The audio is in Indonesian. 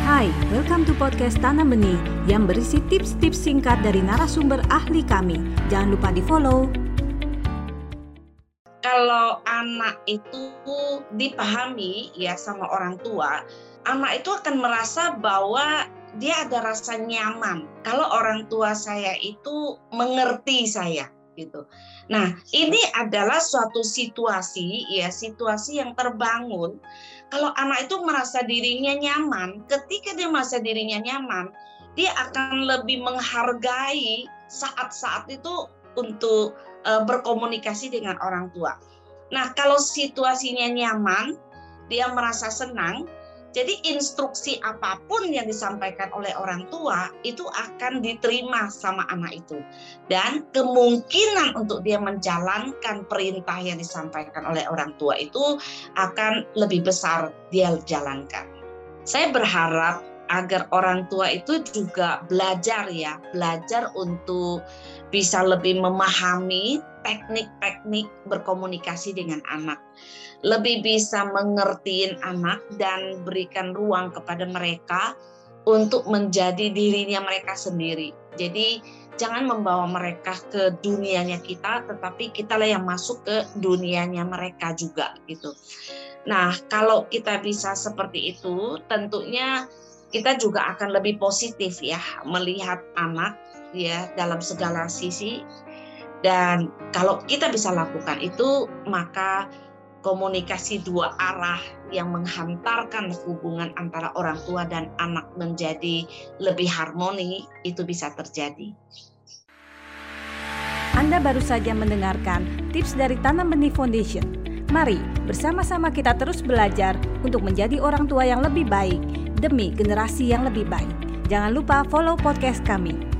Hai, welcome to podcast Tanam Benih yang berisi tips-tips singkat dari narasumber ahli kami. Jangan lupa di-follow. Kalau anak itu dipahami ya sama orang tua, anak itu akan merasa bahwa dia ada rasa nyaman kalau orang tua saya itu mengerti saya gitu. Nah, ini adalah suatu situasi ya, situasi yang terbangun kalau anak itu merasa dirinya nyaman, ketika dia merasa dirinya nyaman, dia akan lebih menghargai saat-saat itu untuk uh, berkomunikasi dengan orang tua. Nah, kalau situasinya nyaman, dia merasa senang, jadi instruksi apa pun yang disampaikan oleh orang tua itu akan diterima sama anak itu. Dan kemungkinan untuk dia menjalankan perintah yang disampaikan oleh orang tua itu akan lebih besar dia jalankan. Saya berharap agar orang tua itu juga belajar ya, belajar untuk bisa lebih memahami teknik-teknik berkomunikasi dengan anak. Lebih bisa mengertiin anak dan berikan ruang kepada mereka untuk menjadi dirinya mereka sendiri. Jadi jangan membawa mereka ke dunianya kita, tetapi kitalah yang masuk ke dunianya mereka juga gitu. Nah, kalau kita bisa seperti itu, tentunya kita juga akan lebih positif ya melihat anak ya dalam segala sisi dan kalau kita bisa lakukan itu maka komunikasi dua arah yang menghantarkan hubungan antara orang tua dan anak menjadi lebih harmoni itu bisa terjadi. Anda baru saja mendengarkan tips dari Tanam Benih Foundation. Mari bersama-sama kita terus belajar untuk menjadi orang tua yang lebih baik demi generasi yang lebih baik. Jangan lupa follow podcast kami.